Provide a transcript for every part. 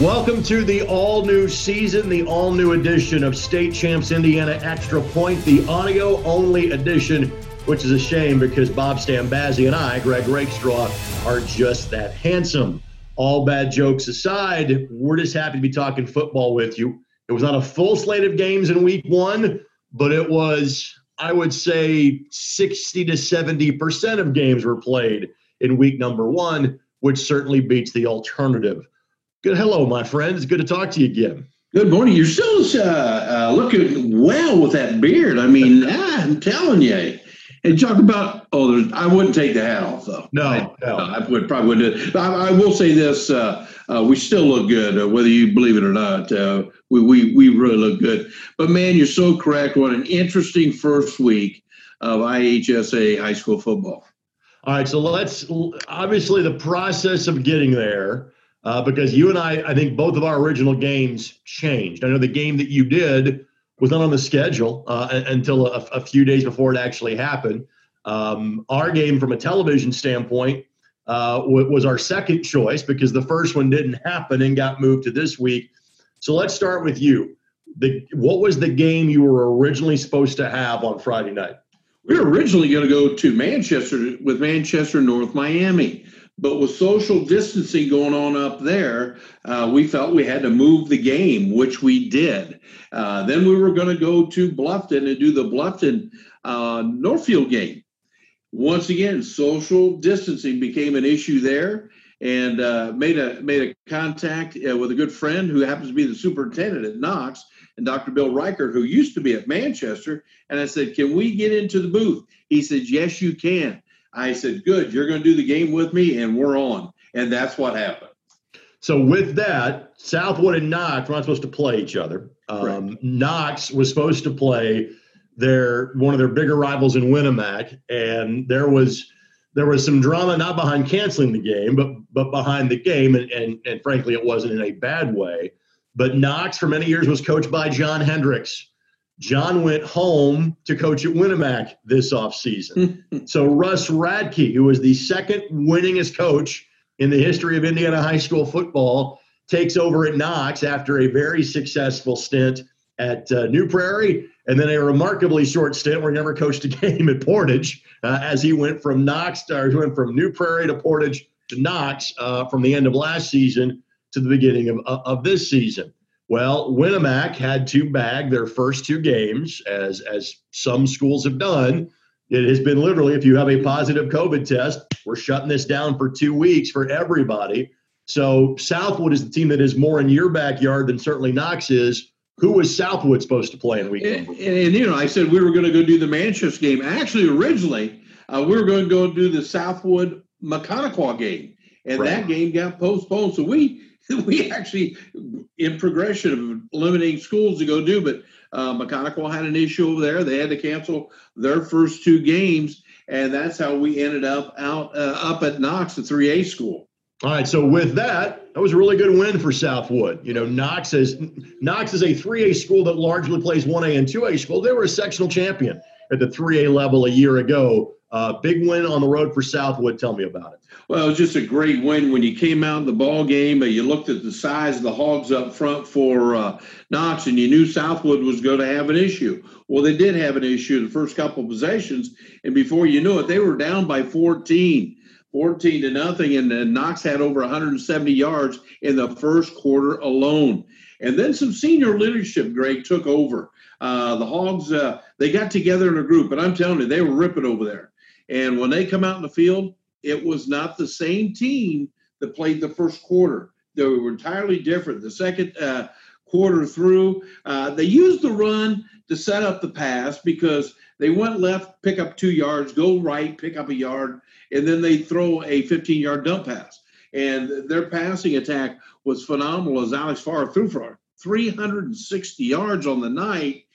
Welcome to the all new season, the all new edition of State Champs Indiana Extra Point, the audio only edition, which is a shame because Bob Stambazzi and I, Greg Rakestraw, are just that handsome. All bad jokes aside, we're just happy to be talking football with you. It was not a full slate of games in week one, but it was, I would say, 60 to 70% of games were played in week number one, which certainly beats the alternative. Good. Hello, my friends. Good to talk to you again. Good morning. You're still uh, uh, looking well with that beard. I mean, ah, I'm telling you. And talk about oh, I wouldn't take the hat off though. No, I, no. I would probably wouldn't. I, I will say this: uh, uh, we still look good, uh, whether you believe it or not. Uh, we we we really look good. But man, you're so correct. What an interesting first week of IHSA high school football. All right, so let's obviously the process of getting there uh, because you and I, I think both of our original games changed. I know the game that you did was not on the schedule uh, until a, a, few days before it actually happened. Um, our game, from a television standpoint, uh, w- was our second choice because the first one didn't happen and got moved to this week. So let's start with you. The, what was the game you were originally supposed to have on Friday night? We were originally going to go to Manchester with Manchester North Miami. But with social distancing going on up there, uh, we felt we had to move the game, which we did. Uh, then we were going to go to Bluffton and do the Bluffton uh, Northfield game. Once again, social distancing became an issue there, and uh, made a made a contact uh, with a good friend who happens to be the superintendent at Knox and Dr. Bill Reichert, who used to be at Manchester. And I said, "Can we get into the booth?" He said, "Yes, you can." I said, Good, you're going to do the game with me, and we're on. And that's what happened. So, with that, Southwood and Knox were not supposed to play each other. Um, Knox was supposed to play their one of their bigger rivals in Winamac, and there was there was some drama not behind canceling the game, but but behind the game, and and, and frankly, it wasn't in a bad way. But Knox for many years was coached by John Hendricks, John went home to coach at Winamac this offseason. so Russ Radke, who was the second winningest coach in the history of Indiana high school football, takes over at Knox after a very successful stint at uh, New Prairie and then a remarkably short stint where he never coached a game at Portage uh, as he went from Knox or he went from New Prairie to Portage to Knox uh, from the end of last season to the beginning of, of this season. Well, Winamac had to bag their first two games, as as some schools have done. It has been literally, if you have a positive COVID test, we're shutting this down for two weeks for everybody. So Southwood is the team that is more in your backyard than certainly Knox is. Who was Southwood supposed to play in week and, and, and, you know, I said we were going to go do the Manchester game. Actually, originally, uh, we were going to go do the Southwood Maconaquah game, and right. that game got postponed. So we we actually, in progression of eliminating schools to go do, but uh, Maconaquah had an issue over there. They had to cancel their first two games, and that's how we ended up out uh, up at Knox, the 3A school. All right, so with that, that was a really good win for Southwood. You know, Knox is Knox is a 3A school that largely plays 1A and 2A school. They were a sectional champion at the 3A level a year ago. Uh, big win on the road for Southwood. Tell me about it. Well, it was just a great win when you came out in the ball game. You looked at the size of the hogs up front for uh, Knox, and you knew Southwood was going to have an issue. Well, they did have an issue the first couple of possessions, and before you knew it, they were down by 14. 14 to nothing, and, and Knox had over 170 yards in the first quarter alone. And then some senior leadership, Greg, took over. Uh, the Hogs, uh, they got together in a group, and I'm telling you, they were ripping over there. And when they come out in the field, it was not the same team that played the first quarter. They were entirely different. The second uh, quarter through, uh, they used the run to set up the pass because they went left, pick up two yards, go right, pick up a yard, and then they throw a 15 yard dump pass. And their passing attack was phenomenal as Alex Farr threw for 360 yards on the night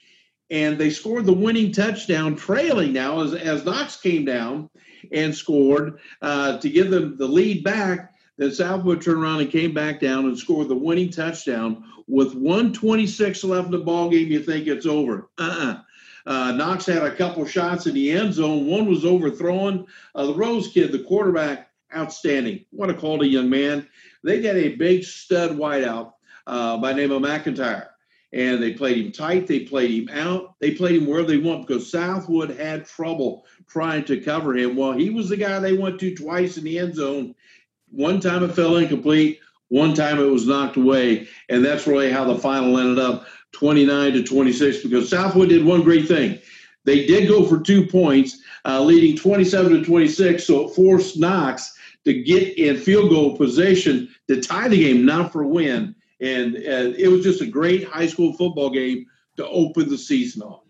and they scored the winning touchdown, trailing now as, as Knox came down and scored uh, to give them the lead back. Then Southwood turned around and came back down and scored the winning touchdown with 126 left in the ball game. You think it's over? Uh-uh. Uh, Knox had a couple shots in the end zone. One was overthrown. Uh, the Rose kid, the quarterback, outstanding. What a quality young man. They got a big stud wideout uh, by name of McIntyre. And they played him tight. They played him out. They played him wherever they want because Southwood had trouble trying to cover him. Well, he was the guy they went to twice in the end zone. One time it fell incomplete. One time it was knocked away. And that's really how the final ended up 29 to 26 because Southwood did one great thing. They did go for two points, uh, leading 27 to 26. So it forced Knox to get in field goal position to tie the game, not for a win. And uh, it was just a great high school football game to open the season on.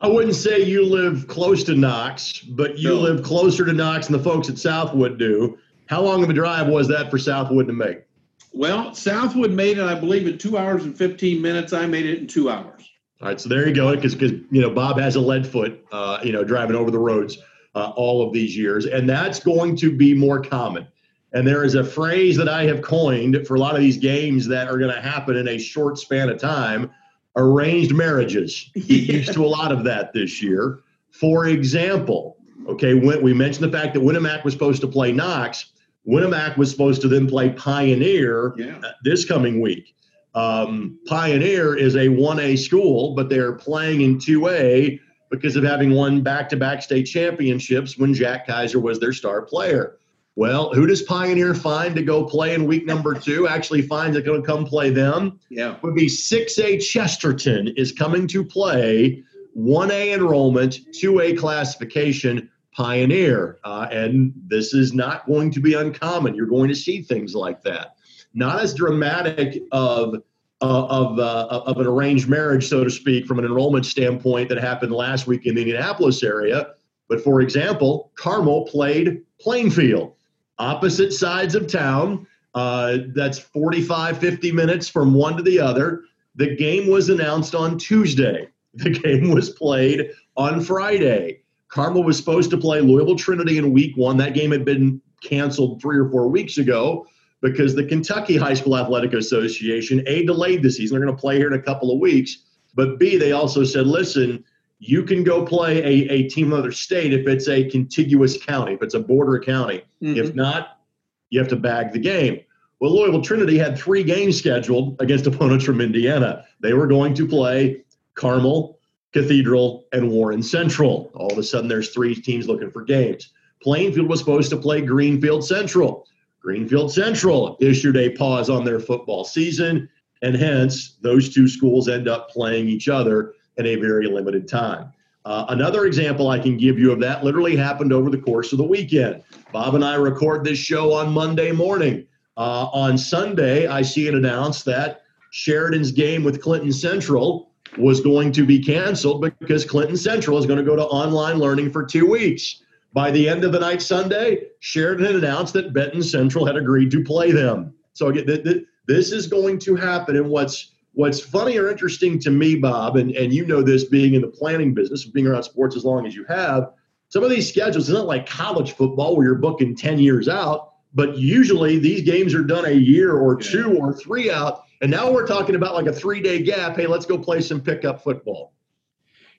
I wouldn't say you live close to Knox, but you no. live closer to Knox than the folks at Southwood do. How long of a drive was that for Southwood to make? Well, Southwood made it, I believe, in two hours and 15 minutes. I made it in two hours. All right, so there you go. Because because you know Bob has a lead foot, uh, you know, driving over the roads uh, all of these years, and that's going to be more common. And there is a phrase that I have coined for a lot of these games that are going to happen in a short span of time arranged marriages. Yeah. used to a lot of that this year. For example, okay, when we mentioned the fact that Winamac was supposed to play Knox, Winamac was supposed to then play Pioneer yeah. this coming week. Um, Pioneer is a 1A school, but they're playing in 2A because of having won back to back state championships when Jack Kaiser was their star player. Well, who does Pioneer find to go play in week number two? Actually, finds it going to come play them. Yeah, would be 6A Chesterton is coming to play 1A enrollment, 2A classification. Pioneer, uh, and this is not going to be uncommon. You're going to see things like that. Not as dramatic of uh, of uh, of an arranged marriage, so to speak, from an enrollment standpoint that happened last week in the Indianapolis area. But for example, Carmel played Plainfield opposite sides of town. Uh, that's 45, 50 minutes from one to the other. The game was announced on Tuesday. The game was played on Friday. Carmel was supposed to play Louisville Trinity in week one. That game had been canceled three or four weeks ago because the Kentucky High School Athletic Association, A, delayed the season. They're going to play here in a couple of weeks. But B, they also said, listen, you can go play a, a team in another state if it's a contiguous county, if it's a border county. Mm-hmm. If not, you have to bag the game. Well, Louisville Trinity had three games scheduled against opponents from Indiana. They were going to play Carmel, Cathedral, and Warren Central. All of a sudden, there's three teams looking for games. Plainfield was supposed to play Greenfield Central. Greenfield Central issued a pause on their football season, and hence those two schools end up playing each other in a very limited time. Uh, another example I can give you of that literally happened over the course of the weekend. Bob and I record this show on Monday morning. Uh, on Sunday, I see it announced that Sheridan's game with Clinton Central was going to be canceled because Clinton Central is going to go to online learning for two weeks. By the end of the night Sunday, Sheridan had announced that Benton Central had agreed to play them. So this is going to happen. And what's What's funny or interesting to me, Bob, and, and you know this being in the planning business, being around sports as long as you have, some of these schedules is not like college football where you're booking 10 years out, but usually these games are done a year or two or three out. And now we're talking about like a three day gap. Hey, let's go play some pickup football.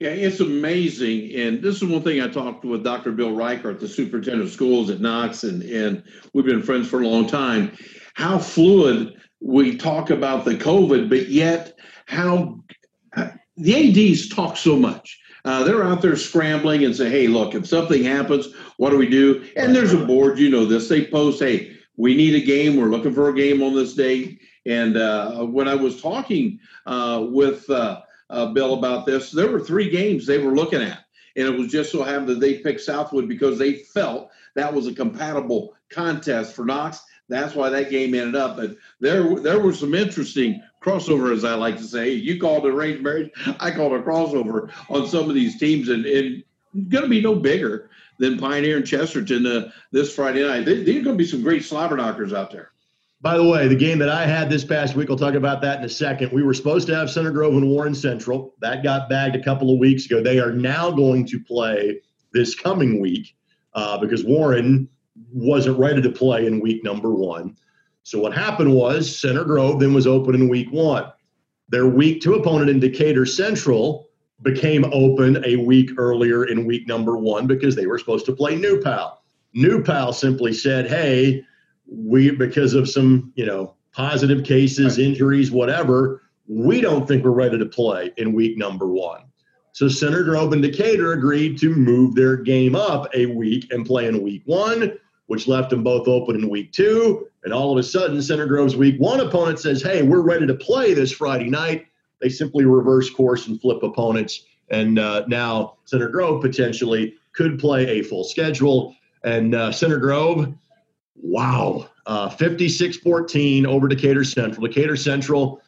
Yeah, it's amazing. And this is one thing I talked with Dr. Bill Reichert, the superintendent of schools at Knox, and, and we've been friends for a long time. How fluid we talk about the COVID, but yet how the ADs talk so much. Uh, they're out there scrambling and say, hey, look, if something happens, what do we do? And there's a board, you know this. They post, hey, we need a game. We're looking for a game on this date. And uh, when I was talking uh, with uh, uh, Bill about this, there were three games they were looking at. And it was just so happened that they picked Southwood because they felt that was a compatible contest for Knox. That's why that game ended up. But there, there were some interesting crossover, as I like to say. You called it arranged marriage. I called it a crossover on some of these teams, and, and going to be no bigger than Pioneer and Chesterton uh, this Friday night. There, are going to be some great slobber knockers out there. By the way, the game that I had this past week, we'll talk about that in a second. We were supposed to have Center Grove and Warren Central. That got bagged a couple of weeks ago. They are now going to play this coming week uh, because Warren wasn't ready to play in week number one. So what happened was Center Grove then was open in week one. Their week two opponent in Decatur Central became open a week earlier in week number one because they were supposed to play New Pal. New Pal simply said, hey, we because of some you know positive cases, injuries, whatever, we don't think we're ready to play in week number one. So Grove and Decatur agreed to move their game up a week and play in week one, which left them both open in week two. And all of a sudden, Center Grove's week one opponent says, Hey, we're ready to play this Friday night. They simply reverse course and flip opponents. And uh, now Center Grove potentially could play a full schedule. And uh, Center Grove, wow, uh, 14 over Decatur Central. Decatur Central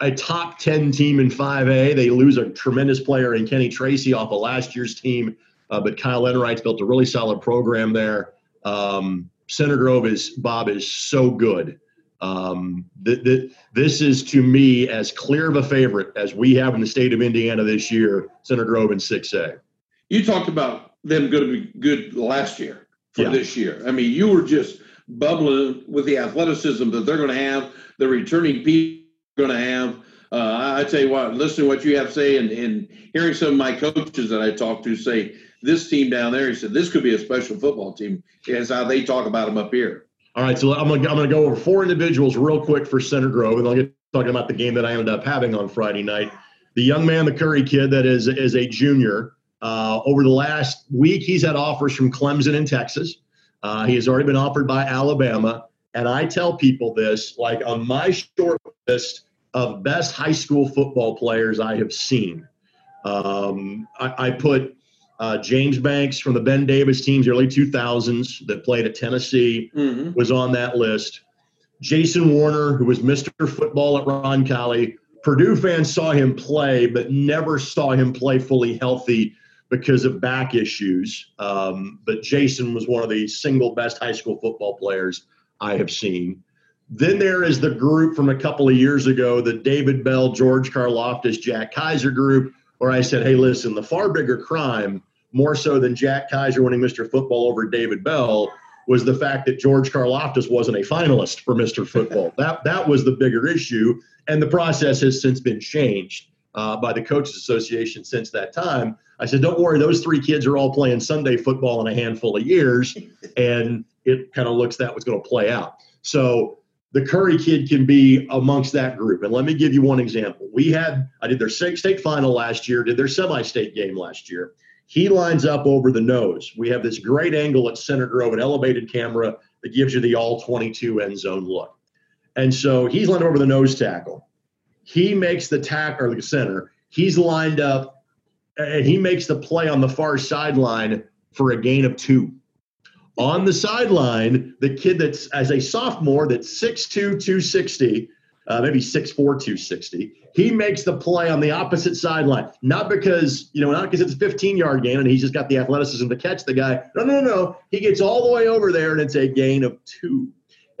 a top 10 team in 5A. They lose a tremendous player in Kenny Tracy off of last year's team, uh, but Kyle Enright's built a really solid program there. Um, Center Grove is, Bob, is so good. Um, th- th- this is to me as clear of a favorite as we have in the state of Indiana this year, Center Grove in 6A. You talked about them going to be good last year for yeah. this year. I mean, you were just bubbling with the athleticism that they're going to have, the returning people going to have. Uh, I tell you what, listening to what you have to say and, and hearing some of my coaches that I talked to say, this team down there, he said, this could be a special football team. Is how they talk about them up here. All right, so I'm going to I'm gonna go over four individuals real quick for Center Grove, and I'll get talking about the game that I ended up having on Friday night. The young man, the Curry kid, that is is a junior. Uh, over the last week, he's had offers from Clemson in Texas. Uh, he has already been offered by Alabama. And I tell people this like on my short list, of best high school football players I have seen. Um, I, I, put uh, James Banks from the Ben Davis teams, early 2000s, that played at Tennessee, mm-hmm. was on that list. Jason Warner, who was Mr. Football at Roncalli. Purdue fans saw him play, but never saw him play fully healthy because of back issues. Um, but Jason was one of the single best high school football players I have seen. Then there is the group from a couple of years ago, the David Bell, George Karlaftis, Jack Kaiser group, where I said, hey, listen, the far bigger crime, more so than Jack Kaiser winning Mr. Football over David Bell, was the fact that George Karlaftis wasn't a finalist for Mr. Football. that that was the bigger issue, and the process has since been changed uh, by the Coaches Association since that time. I said, don't worry, those three kids are all playing Sunday football in a handful of years, and it kind of looks that was going to play out. So the Curry kid can be amongst that group. And let me give you one example. We had, I did their state final last year, did their semi state game last year. He lines up over the nose. We have this great angle at Center Grove, an elevated camera that gives you the all 22 end zone look. And so he's lined up over the nose tackle. He makes the tack or the center. He's lined up and he makes the play on the far sideline for a gain of two on the sideline, the kid that's as a sophomore that's 6'2, 260, uh, maybe 6'4, 260, he makes the play on the opposite sideline. Not because, you know, not because it's a 15 yard gain and he's just got the athleticism to catch the guy. No, no, no. He gets all the way over there and it's a gain of two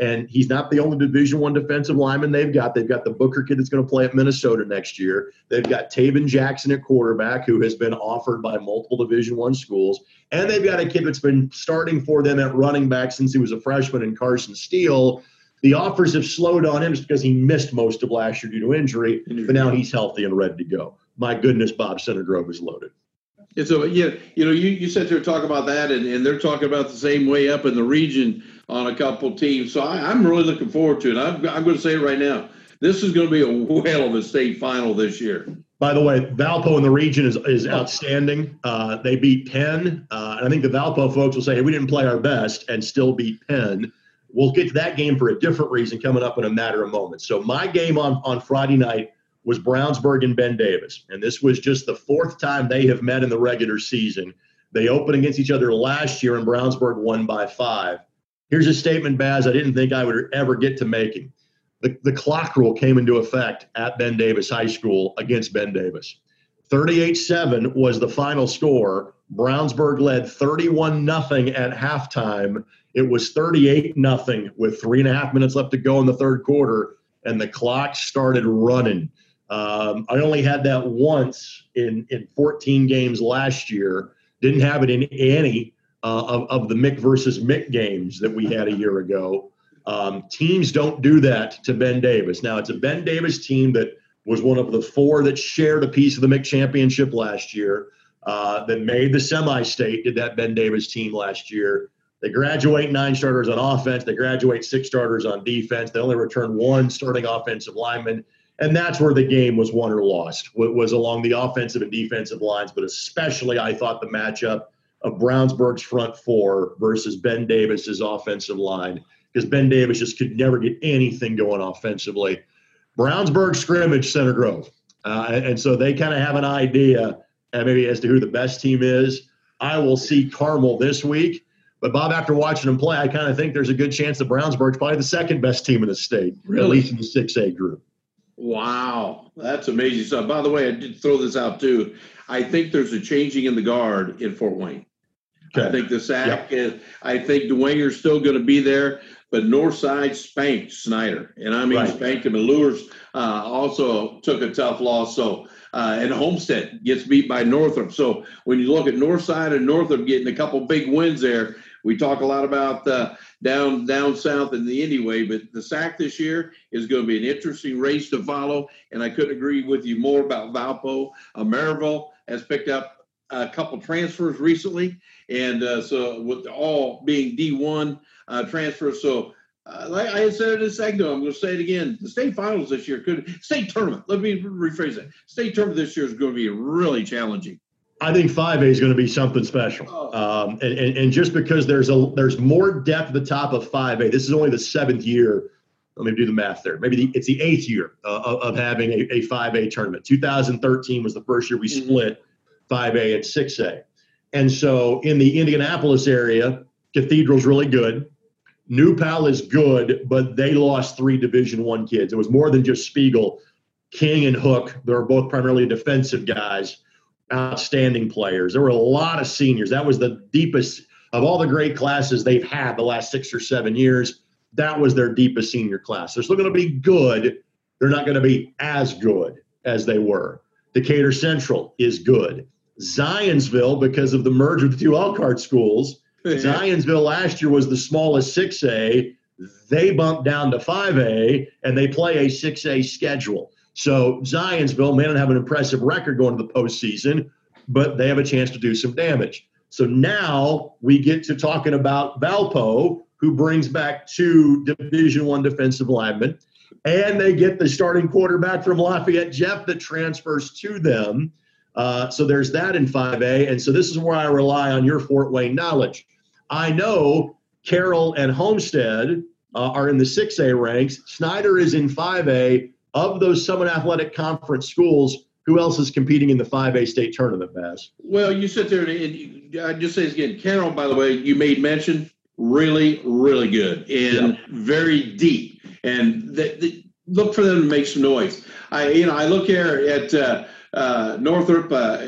and he's not the only division one defensive lineman they've got. They've got the booker kid that's going to play at minnesota next year. They've got Tayven Jackson at quarterback who has been offered by multiple division one schools. And they've got a kid that's been starting for them at running back since he was a freshman in carson steele. The offers have slowed on him just because he missed most of last year due to injury but now he's healthy and ready to go. My goodness bob center grove is loaded. And so yeah you know you, you said to talk about that and, and they're talking about the same way up in the region on a couple teams. So I, am really looking forward to it. I'm, I'm going to say it right now. This is going to be a whale of a state final this year. By the way, Valpo in the region is, is outstanding. Uh, they beat Penn. Uh, and I think the Valpo folks will say, hey, we didn't play our best and still beat Penn. We'll get to that game for a different reason coming up in a matter of moments. So my game on, on Friday night was Brownsburg and Ben Davis. And this was just the fourth time they have met in the regular season. They opened against each other last year, and Brownsburg won by five. Here's a statement, Baz, I didn't think I would ever get to making. The, the clock rule came into effect at Ben Davis High School against Ben Davis. 38 7 was the final score. Brownsburg led 31 0 at halftime. It was 38 0 with three and a half minutes left to go in the third quarter, and the clock started running. Um, I only had that once in, in 14 games last year. Didn't have it in any uh, of, of the Mick versus Mick games that we had a year ago. Um, teams don't do that to Ben Davis. Now, it's a Ben Davis team that was one of the four that shared a piece of the Mick championship last year, uh, that made the semi state, did that Ben Davis team last year. They graduate nine starters on offense. They graduate six starters on defense. They only return one starting offensive lineman. And that's where the game was won or lost, was along the offensive and defensive lines, but especially I thought the matchup of Brownsburg's front four versus Ben Davis's offensive line, because Ben Davis just could never get anything going offensively. Brownsburg scrimmage Center Grove. Uh, and, and so they kind of have an idea uh, maybe as to who the best team is. I will see Carmel this week. But Bob, after watching them play, I kind of think there's a good chance that Brownsburg's probably the second best team in the state, really? at least in the six A group. Wow, that's amazing stuff. By the way, I did throw this out too. I think there's a changing in the guard in Fort Wayne. Okay. I think the SAC yep. is. I think Dwenger still going to be there, but Northside spanked Snider, and I mean right. spanked him. And Luers uh, also took a tough loss. So uh, and Homestead gets beat by Northrop. So when you look at Northside and Northrop getting a couple big wins there, we talk a lot about uh, down down south in the anyway, but the SAC this year is going to be an interesting race to follow. And I couldn't agree with you more about Valpo. Uh, Merrillville has picked up a couple transfers recently, and uh, so with all being D1 uh, transfers, so uh, like I said it a second ago, I'm going to say it again. The state finals this year could state tournament. Let me rephrase that. State tournament this year is going to be really challenging. I think 5A is going to be something special, oh. um, and, and, and just because there's a there's more depth at the top of 5A. This is only the seventh year. Let me do the math there. Maybe the, it's the eighth year uh, of, of, having a, a 5A tournament. 2013 was the first year we mm-hmm. split 5A and 6A, and so in the Indianapolis area, Cathedral's really good. New Pal is good, but they lost three Division One kids. It was more than just Spiegel. King and Hook, they're both primarily defensive guys, outstanding players. There were a lot of seniors. That was the deepest of all the great classes they've had the last six or seven years. That was their deepest senior class. They're still going to be good. They're not going to be as good as they were. Decatur Central is good. Zionsville, because of the merge of the two Elkhart schools, Zionsville last year was the smallest 6A. They bumped down to 5A and they play a 6A schedule. So Zionsville may not have an impressive record going to the postseason, but they have a chance to do some damage. So now we get to talking about Valpo, who brings back two Division One defensive linemen, and they get the starting quarterback from Lafayette Jeff that transfers to them. Uh, so there's that in 5A. And so this is where I rely on your Fort Wayne knowledge. I know Carroll and Homestead uh, are in the 6A ranks. Snider is in 5A. Of those Summit Athletic Conference schools, who else is competing in the 5A state tournament, Baz? Well, you sit there and, and I just say this again. Carroll, by the way, you made mention, really, really good and yep. very deep. And the, the, look for them to make some noise. I, you know, I look here at uh, uh, Northrop, uh,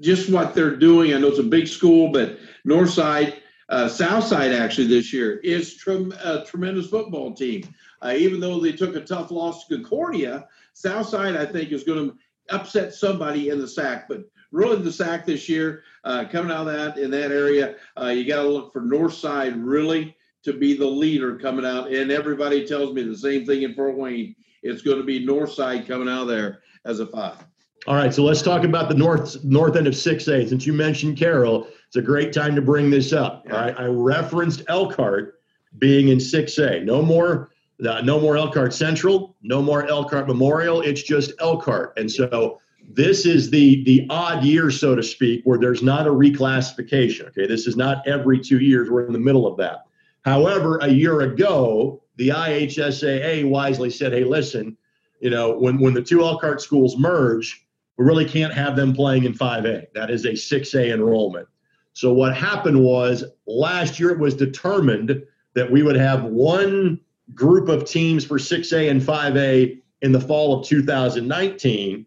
just what they're doing. I know it's a big school, but Northside, uh, Southside actually this year is tre- a tremendous football team. Uh, even though they took a tough loss to Concordia, Southside I think is going to upset somebody in the SAC. But really, the SAC this year, uh, coming out of that in that area, uh, you got to look for Northside really to be the leader coming out. And everybody tells me the same thing in Fort Wayne. It's going to be Northside coming out of there as a five. All right, so let's talk about the north north end of 6A. Since you mentioned Carroll, it's a great time to bring this up. All right, I referenced Elkhart being in 6A. No more, uh, no more Elkhart Central, no more Elkhart Memorial. It's just Elkhart, and so this is the the odd year, so to speak, where there's not a reclassification. Okay, this is not every two years. We're in the middle of that. However, a year ago, the IHSAA wisely said, "Hey, listen, you know, when when the two Elkhart schools merge." We really can't have them playing in 5A. That is a 6A enrollment. So what happened was last year it was determined that we would have one group of teams for 6A and 5A in the fall of 2019.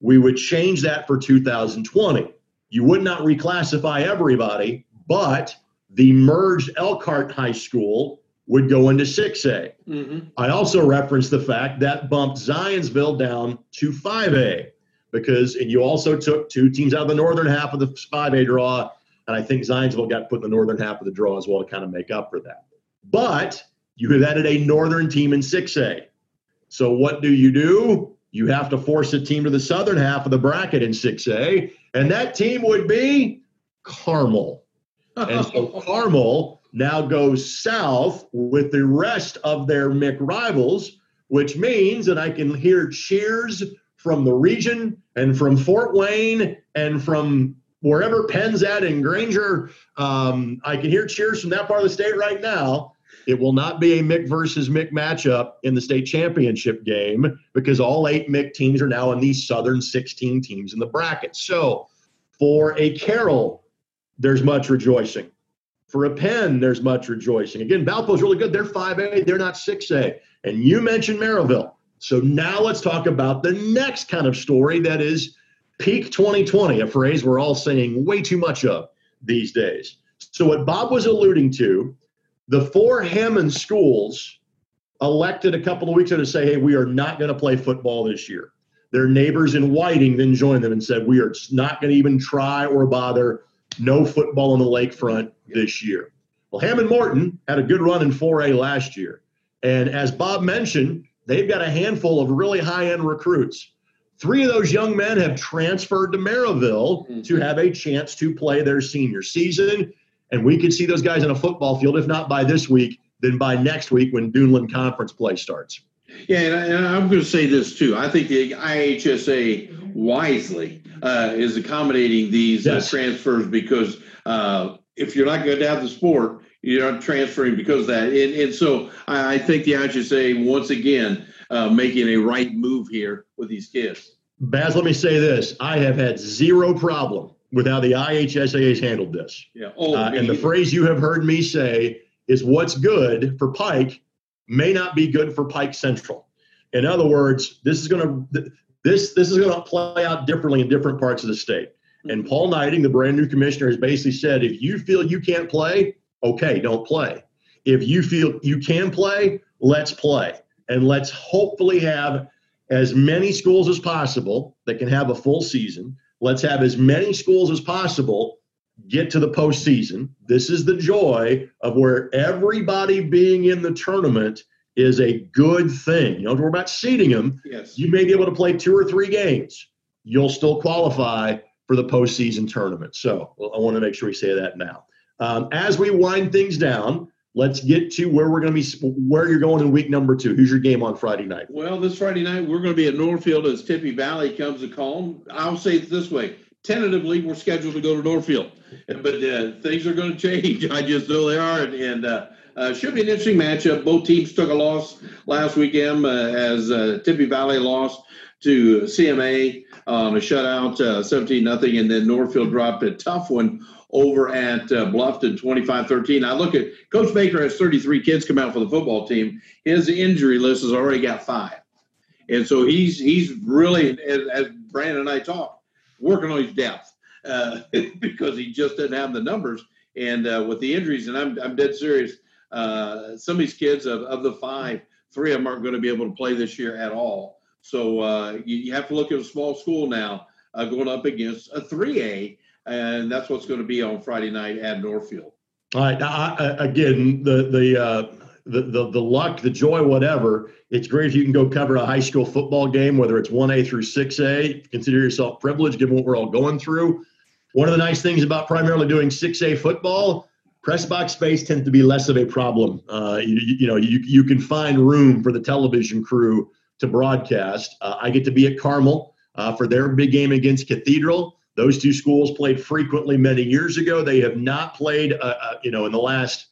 We would change that for 2020. You would not reclassify everybody, but the merged Elkhart High School would go into 6A. Mm-hmm. I also referenced the fact that bumped Zionsville down to 5A because and you also took two teams out of the northern half of the 5A draw, and I think Zionsville got put in the northern half of the draw as well to kind of make up for that. But you have added a northern team in 6A. So what do you do? You have to force a team to the southern half of the bracket in 6A, and that team would be Carmel. And so Carmel now goes south with the rest of their MIC rivals, which means that I can hear cheers from the region and from Fort Wayne and from wherever Penn's at in Granger. Um, I can hear cheers from that part of the state right now. It will not be a Mick versus Mick matchup in the state championship game because all eight Mick teams are now in these southern 16 teams in the bracket. So for a Carroll, there's much rejoicing. For a Penn, there's much rejoicing. Again, Valpo's really good. They're 5A, they're not 6A. And you mentioned Merrillville. So now let's talk about the next kind of story that is peak 2020, a phrase we're all saying way too much of these days. So, what Bob was alluding to, the four Hammond schools elected a couple of weeks ago to say, hey, we are not going to play football this year. Their neighbors in Whiting then joined them and said, we are not going to even try or bother. No football on the lakefront this year. Well, Hammond Morton had a good run in 4A last year. And as Bob mentioned, they've got a handful of really high end recruits. Three of those young men have transferred to Merrillville mm-hmm. to have a chance to play their senior season. And we could see those guys on a football field, if not by this week, then by next week when Duneland Conference play starts. Yeah, and, I, am going to say this too. I think the IHSA wisely uh, is accommodating these uh, yes. uh, transfers because uh, if you're not going to have the sport, you're not transferring because of that. And, and so I, I think the IHSA, once again, uh, making a right move here with these kids. Baz, let me say this. I have had zero problem with how the IHSA has handled this. Yeah. Oh, uh, and the phrase you have heard me say is what's good for Pike may not be good for Pike Central. In other words, this is going to this this is going to play out differently in different parts of the state. And Paul Neidig, the brand new commissioner, has basically said if you feel you can't play, okay, don't play. If you feel you can play, let's play. And let's hopefully have as many schools as possible that can have a full season. Let's have as many schools as possible get to the postseason. This is the joy of where everybody being in the tournament is a good thing. You don't worry about seeding them. Yes. You may be able to play two or three games. You'll still qualify for the postseason tournament. So I want to make sure we say that now. Um, as we wind things down, let's get to where we're going to be, where you're going in week number two. Who's your game on Friday night? Well, this Friday night, we're going to be at Northfield as Tippy Valley comes to call. I'll say it this way tentatively, we're scheduled to go to Northfield, but uh, things are going to change. I just know they are. And, and uh, uh, should be an interesting matchup. Both teams took a loss last weekend uh, as uh, Tippy Valley lost to CMA on a shutout, uh, 17 nothing, and then Northfield dropped a tough one over at uh, Bluffton 25-13. I look at Coach Baker has 33 kids come out for the football team. His injury list has already got five. And so he's he's really, as, as Brandon and I talk, working on his depth uh, because he just doesn't have the numbers. And uh, with the injuries, and I'm, I'm dead serious, uh, some of these kids of, of the five, three of them aren't going to be able to play this year at all. So uh, you, you, have to look at a small school now uh, going up against a 3A and that's what's going to be on Friday night at Northfield. All right. I, again, the the, uh, the the the luck, the joy, whatever. It's great if you can go cover a high school football game, whether it's one A through six A. Consider yourself privileged, given what we're all going through. One of the nice things about primarily doing six A football, press box space tends to be less of a problem. Uh, you, you, know, you you can find room for the television crew to broadcast. Uh, I get to be at Carmel uh, for their big game against Cathedral. Those two schools played frequently many years ago. They have not played, uh, uh, you know, in the last,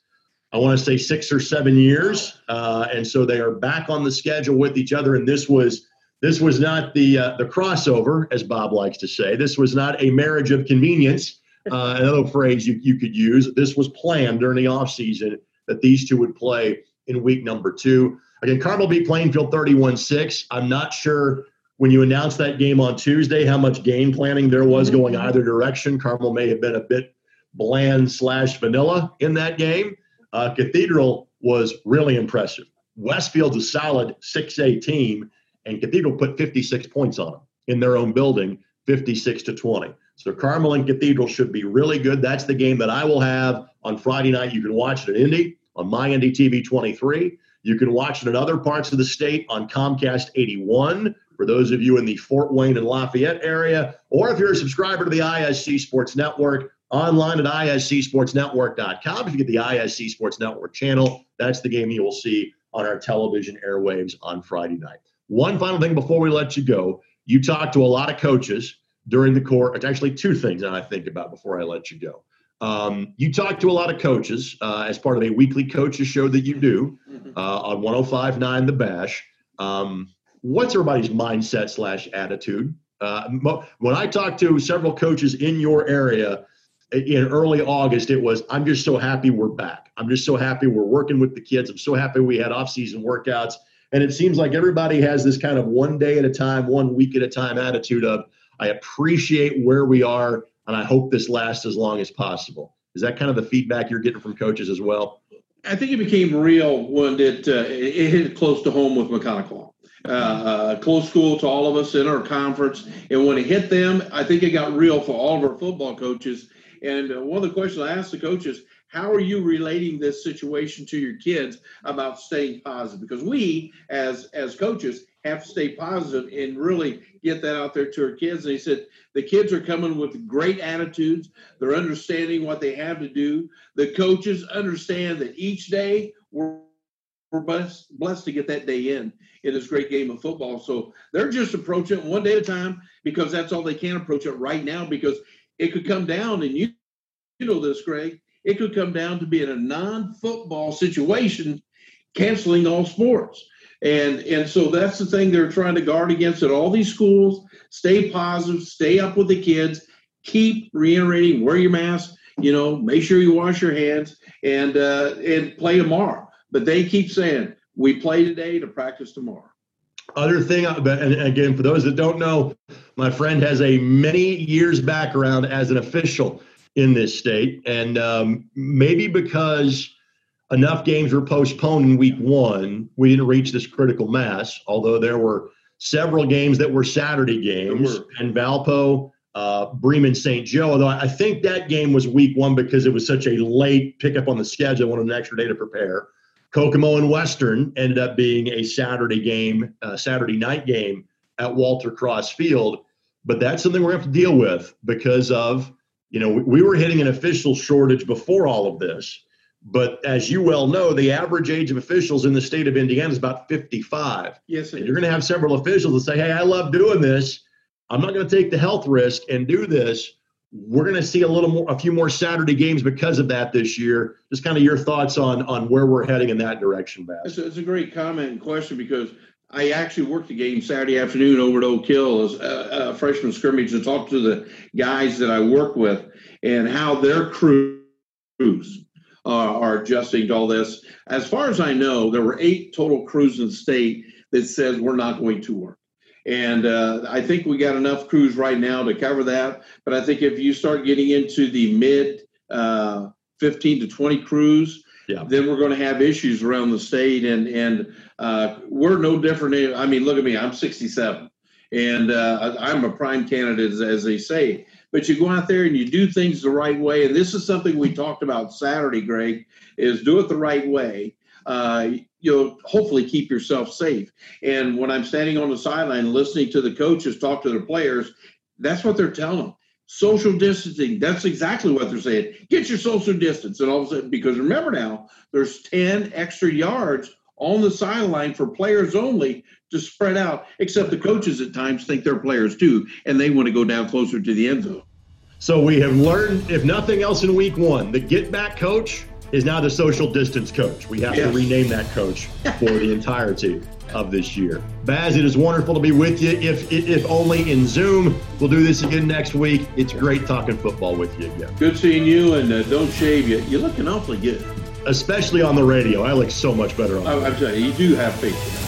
I want to say six or seven years, uh, and so they are back on the schedule with each other. And this was this was not the uh, the crossover, as Bob likes to say. This was not a marriage of convenience. Another phrase you, you could use. This was planned during the offseason that these two would play in week number two. Again, Carmel beat Plainfield 31 6. I'm not sure when you announced that game on Tuesday, how much game planning there was going mm-hmm. either direction. Carmel may have been a bit bland slash vanilla in that game. Uh, Cathedral was really impressive. Westfield's a solid 6A team, and Cathedral put 56 points on them in their own building, 56 to 20. So Carmel and Cathedral should be really good. That's the game that I will have on Friday night. You can watch it at Indy on my Indy TV 23. You can watch it in other parts of the state on Comcast 81 for those of you in the Fort Wayne and Lafayette area, or if you're a subscriber to the ISC Sports Network, online at iscsportsnetwork.com. If you get the ISC Sports Network channel, that's the game you will see on our television airwaves on Friday night. One final thing before we let you go. You talked to a lot of coaches during the court. It's actually two things that I think about before I let you go. Um, you talk to a lot of coaches uh, as part of a weekly coaches show that you do mm-hmm. uh, on 105.9 The Bash. Um, what's everybody's mindset slash attitude? Uh, when I talked to several coaches in your area in early August, it was, I'm just so happy we're back. I'm just so happy we're working with the kids. I'm so happy we had off-season workouts. And it seems like everybody has this kind of one day at a time, one week at a time attitude of, I appreciate where we are and I hope this lasts as long as possible. Is that kind of the feedback you're getting from coaches as well? I think it became real when it uh, it hit close to home with Maconaquah. Uh, uh, close school to all of us in our conference, and when it hit them, I think it got real for all of our football coaches. And uh, one of the questions I asked the coaches: How are you relating this situation to your kids about staying positive? Because we, as as coaches, have to stay positive and really get that out there to our kids. And he said the kids are coming with great attitudes. They're understanding what they have to do. The coaches understand that each day we're, we're blessed, blessed to get that day in in this great game of football. So they're just approaching it one day at a time because that's all they can approach it right now because it could come down and you you know this, Greg. It could come down to being a non-football situation, canceling all sports. And and so that's the thing they're trying to guard against at all these schools. Stay positive, stay up with the kids, keep reiterating, wear your mask, you know, make sure you wash your hands and uh, and play tomorrow. But they keep saying, we play today to practice tomorrow. Other thing, uh, and again, for those that don't know, my friend has a many years background as an official in this state, and um, maybe because enough games were postponed in week one. We didn't reach this critical mass, although there were several games that were Saturday games. And Valpo, uh, Bremen, St. Joe, although I think that game was week one because it was such a late pickup on the schedule, I wanted an extra day to prepare. Kokomo and Western ended up being a Saturday game, uh, Saturday night game at Walter Cross Field. But that's something we're going to have to deal with because of, you know, we, we were hitting an official shortage before all of this but as you well know, the average age of officials in the state of Indiana is about 55. Yes, you're going to have several officials that say, "Hey, I love doing this. I'm not going to take the health risk and do this." We're going to see a little more, a few more Saturday games because of that this year. Just kind of your thoughts on on where we're heading in that direction, Baz. It's a, it's a great comment and question because I actually worked the game Saturday afternoon over at Oak Hill as a, a freshman scrimmage and talked to the guys that I work with and how their crews uh, are adjusting to all this. As far as I know, there were eight total crews in the state that says we're not going to work. And uh, I think we got enough crews right now to cover that. But I think if you start getting into the mid uh, 15 to 20 crews, yeah. then we're going to have issues around the state. And and uh, we're no different. I mean, look at me. I'm 67, and uh, I'm a prime candidate, as, as they say but you go out there and you do things the right way. And this is something we talked about Saturday, Greg, is do it the right way. Uh, you'll hopefully keep yourself safe. And when I'm standing on the sideline listening to the coaches talk to their players, that's what they're telling them. Social distancing, that's exactly what they're saying. Get your social distance. And all of a sudden, because remember now, there's 10 extra yards on the sideline for players only to spread out, except the coaches at times think they're players too, and they want to go down closer to the end zone. So we have learned, if nothing else, in week one, the get back coach is now the social distance coach. We have yes. to rename that coach for the entirety of this year. Baz, it is wonderful to be with you. If if only in Zoom, we'll do this again next week. It's great talking football with you again. Good seeing you, and uh, don't shave yet. You're looking awfully good especially on the radio. I look so much better on. I, I'm telling you, you do have faith.